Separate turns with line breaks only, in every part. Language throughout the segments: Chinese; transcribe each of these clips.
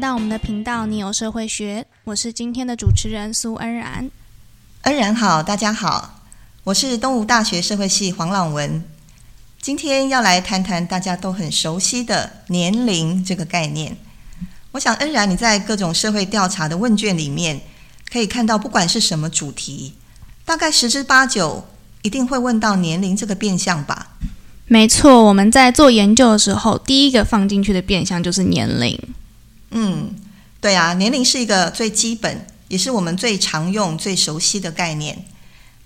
到我们的频道，你有社会学，我是今天的主持人苏恩然。
恩然好，大家好，我是东吴大学社会系黄朗文。今天要来谈谈大家都很熟悉的年龄这个概念。我想恩然你在各种社会调查的问卷里面，可以看到不管是什么主题，大概十之八九一定会问到年龄这个变相吧。
没错，我们在做研究的时候，第一个放进去的变相就是年龄。
嗯，对啊，年龄是一个最基本，也是我们最常用、最熟悉的概念。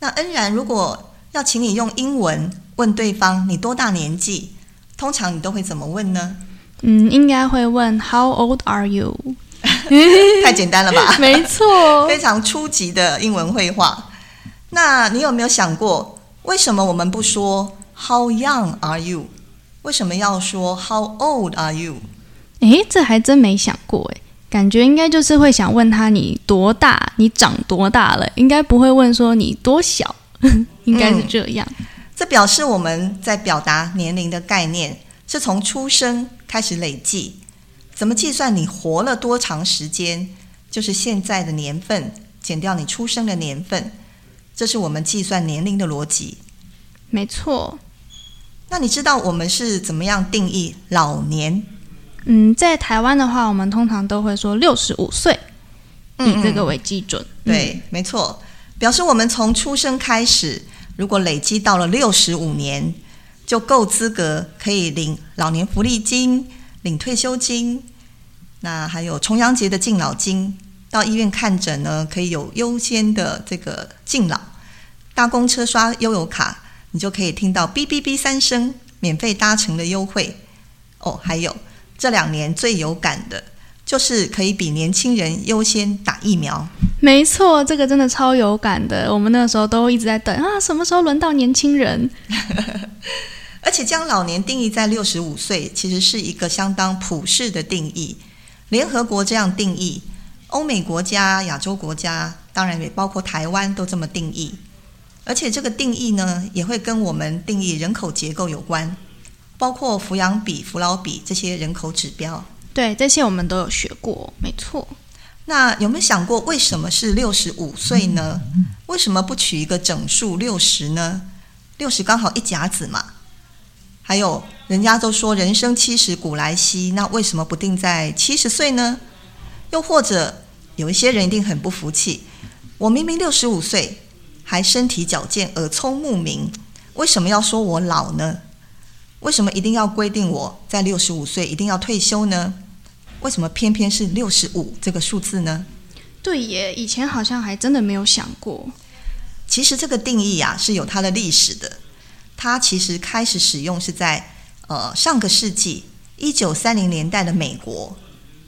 那恩然，如果要请你用英文问对方你多大年纪，通常你都会怎么问呢？
嗯，应该会问 How old are you？
太简单了吧？
没错，
非常初级的英文绘画。那你有没有想过，为什么我们不说 How young are you？为什么要说 How old are you？
诶，这还真没想过诶，感觉应该就是会想问他你多大，你长多大了，应该不会问说你多小，应该是这样。
这表示我们在表达年龄的概念是从出生开始累计，怎么计算你活了多长时间，就是现在的年份减掉你出生的年份，这是我们计算年龄的逻辑。
没错。
那你知道我们是怎么样定义老年？
嗯，在台湾的话，我们通常都会说六十五岁，以这个为基准。
对，没错，表示我们从出生开始，如果累积到了六十五年，就够资格可以领老年福利金、领退休金，那还有重阳节的敬老金。到医院看诊呢，可以有优先的这个敬老。搭公车刷悠游卡，你就可以听到哔哔哔三声，免费搭乘的优惠。哦，还有。这两年最有感的，就是可以比年轻人优先打疫苗。
没错，这个真的超有感的。我们那时候都一直在等啊，什么时候轮到年轻人？
而且将老年定义在六十五岁，其实是一个相当普世的定义。联合国这样定义，欧美国家、亚洲国家，当然也包括台湾，都这么定义。而且这个定义呢，也会跟我们定义人口结构有关。包括抚养比、扶老比这些人口指标，
对这些我们都有学过，没错。
那有没有想过，为什么是六十五岁呢？为什么不取一个整数六十呢？六十刚好一甲子嘛。还有，人家都说人生七十古来稀，那为什么不定在七十岁呢？又或者有一些人一定很不服气，我明明六十五岁，还身体矫健、耳聪目明，为什么要说我老呢？为什么一定要规定我在六十五岁一定要退休呢？为什么偏偏是六十五这个数字呢？
对耶，以前好像还真的没有想过。
其实这个定义啊是有它的历史的，它其实开始使用是在呃上个世纪一九三零年代的美国。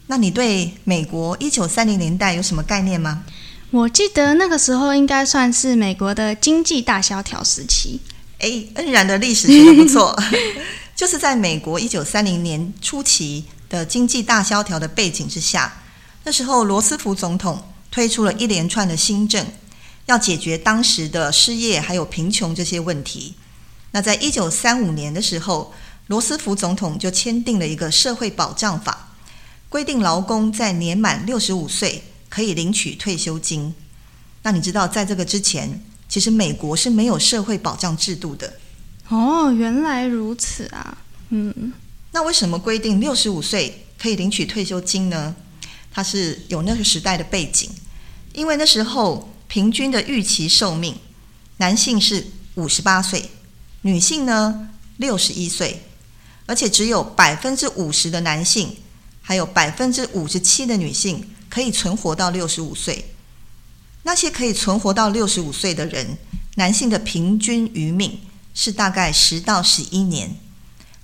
那你对美国一九三零年代有什么概念吗？
我记得那个时候应该算是美国的经济大萧条时期。
哎，恩然的历史学的不错，就是在美国一九三零年初期的经济大萧条的背景之下，那时候罗斯福总统推出了一连串的新政，要解决当时的失业还有贫穷这些问题。那在一九三五年的时候，罗斯福总统就签订了一个社会保障法，规定劳工在年满六十五岁可以领取退休金。那你知道，在这个之前？其实美国是没有社会保障制度的。
哦，原来如此啊。嗯，
那为什么规定六十五岁可以领取退休金呢？它是有那个时代的背景，因为那时候平均的预期寿命，男性是五十八岁，女性呢六十一岁，而且只有百分之五十的男性，还有百分之五十七的女性可以存活到六十五岁。那些可以存活到六十五岁的人，男性的平均余命是大概十到十一年，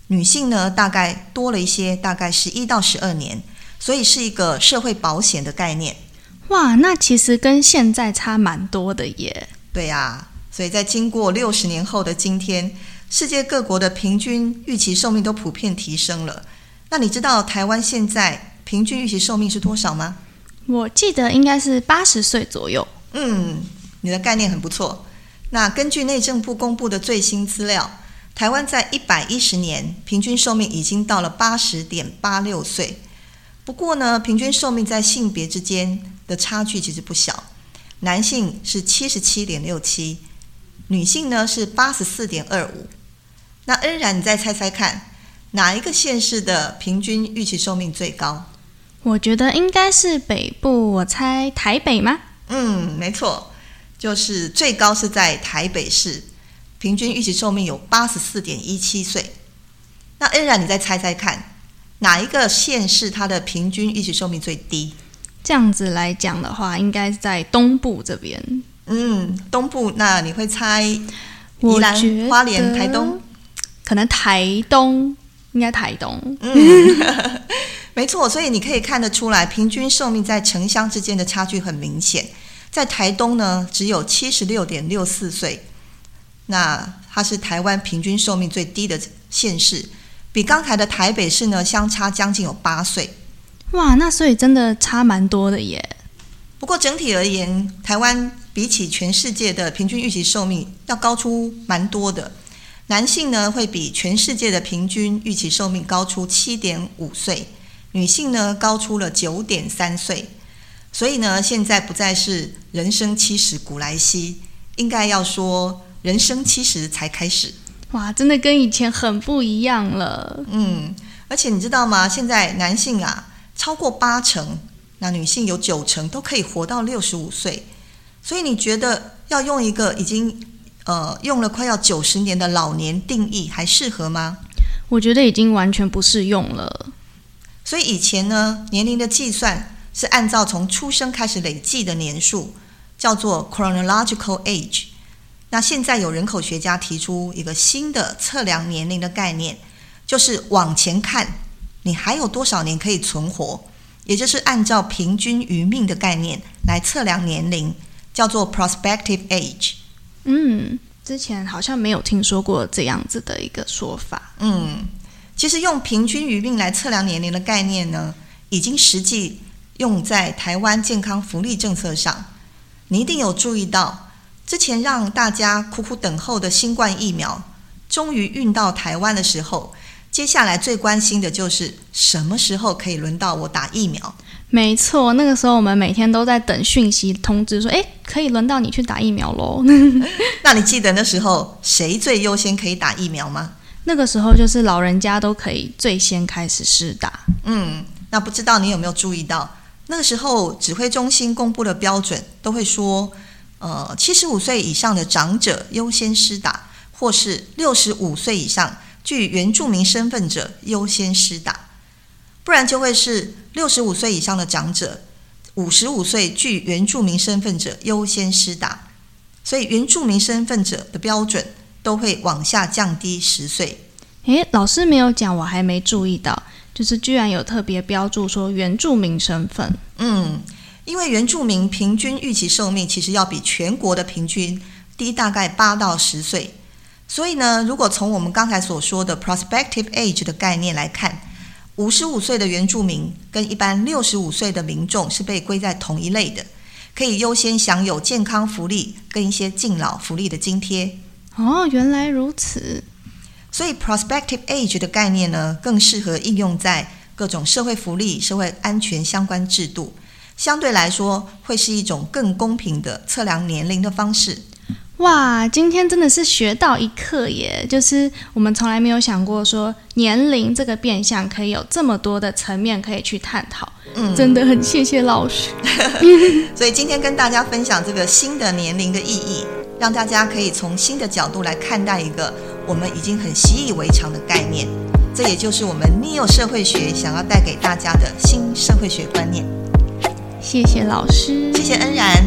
女性呢大概多了一些，大概十一到十二年，所以是一个社会保险的概念。
哇，那其实跟现在差蛮多的耶。
对呀，所以在经过六十年后的今天，世界各国的平均预期寿命都普遍提升了。那你知道台湾现在平均预期寿命是多少吗？
我记得应该是八十岁左右。
嗯，你的概念很不错。那根据内政部公布的最新资料，台湾在一百一十年平均寿命已经到了八十点八六岁。不过呢，平均寿命在性别之间的差距其实不小，男性是七十七点六七，女性呢是八十四点二五。那恩然，你再猜猜看，哪一个县市的平均预期寿命最高？
我觉得应该是北部，我猜台北吗？
嗯，没错，就是最高是在台北市，平均预期寿命有八十四点一七岁。那恩然，你再猜猜看，哪一个县市它的平均预期寿命最低？
这样子来讲的话，应该是在东部这边。
嗯，东部，那你会猜宜
我
兰、花莲、台东？
可能台东，应该台东。
嗯，没错，所以你可以看得出来，平均寿命在城乡之间的差距很明显。在台东呢，只有七十六点六四岁，那它是台湾平均寿命最低的县市，比刚才的台北市呢相差将近有八岁。
哇，那所以真的差蛮多的耶。
不过整体而言，台湾比起全世界的平均预期寿命要高出蛮多的。男性呢会比全世界的平均预期寿命高出七点五岁，女性呢高出了九点三岁。所以呢，现在不再是人生七十古来稀，应该要说人生七十才开始。
哇，真的跟以前很不一样了。
嗯，而且你知道吗？现在男性啊超过八成，那女性有九成都可以活到六十五岁。所以你觉得要用一个已经呃用了快要九十年的老年定义，还适合吗？
我觉得已经完全不适用了。
所以以前呢，年龄的计算是按照从出生开始累计的年数，叫做 chronological age。那现在有人口学家提出一个新的测量年龄的概念，就是往前看，你还有多少年可以存活，也就是按照平均余命的概念来测量年龄，叫做 prospective age。
嗯，之前好像没有听说过这样子的一个说法。
嗯，其实用平均余命来测量年龄的概念呢，已经实际用在台湾健康福利政策上。你一定有注意到，之前让大家苦苦等候的新冠疫苗，终于运到台湾的时候，接下来最关心的就是什么时候可以轮到我打疫苗。
没错，那个时候我们每天都在等讯息通知说，诶，可以轮到你去打疫苗喽。
那你记得那时候谁最优先可以打疫苗吗？
那个时候就是老人家都可以最先开始施打。
嗯，那不知道你有没有注意到，那个时候指挥中心公布的标准都会说，呃，七十五岁以上的长者优先施打，或是六十五岁以上具原住民身份者优先施打，不然就会是六十五岁以上的长者，五十五岁具原住民身份者优先施打，所以原住民身份者的标准都会往下降低十岁。
诶，老师没有讲，我还没注意到，就是居然有特别标注说原住民身份。
嗯，因为原住民平均预期寿命其实要比全国的平均低大概八到十岁，所以呢，如果从我们刚才所说的 prospective age 的概念来看，五十五岁的原住民跟一般六十五岁的民众是被归在同一类的，可以优先享有健康福利跟一些敬老福利的津贴。
哦，原来如此。
所以 prospective age 的概念呢，更适合应用在各种社会福利、社会安全相关制度。相对来说，会是一种更公平的测量年龄的方式。
哇，今天真的是学到一课耶！就是我们从来没有想过说年龄这个变相可以有这么多的层面可以去探讨，
嗯，
真的很谢谢老师。
所以今天跟大家分享这个新的年龄的意义，让大家可以从新的角度来看待一个我们已经很习以为常的概念。这也就是我们 Neo 社会学想要带给大家的新社会学观念。
谢谢老师，
谢谢恩然。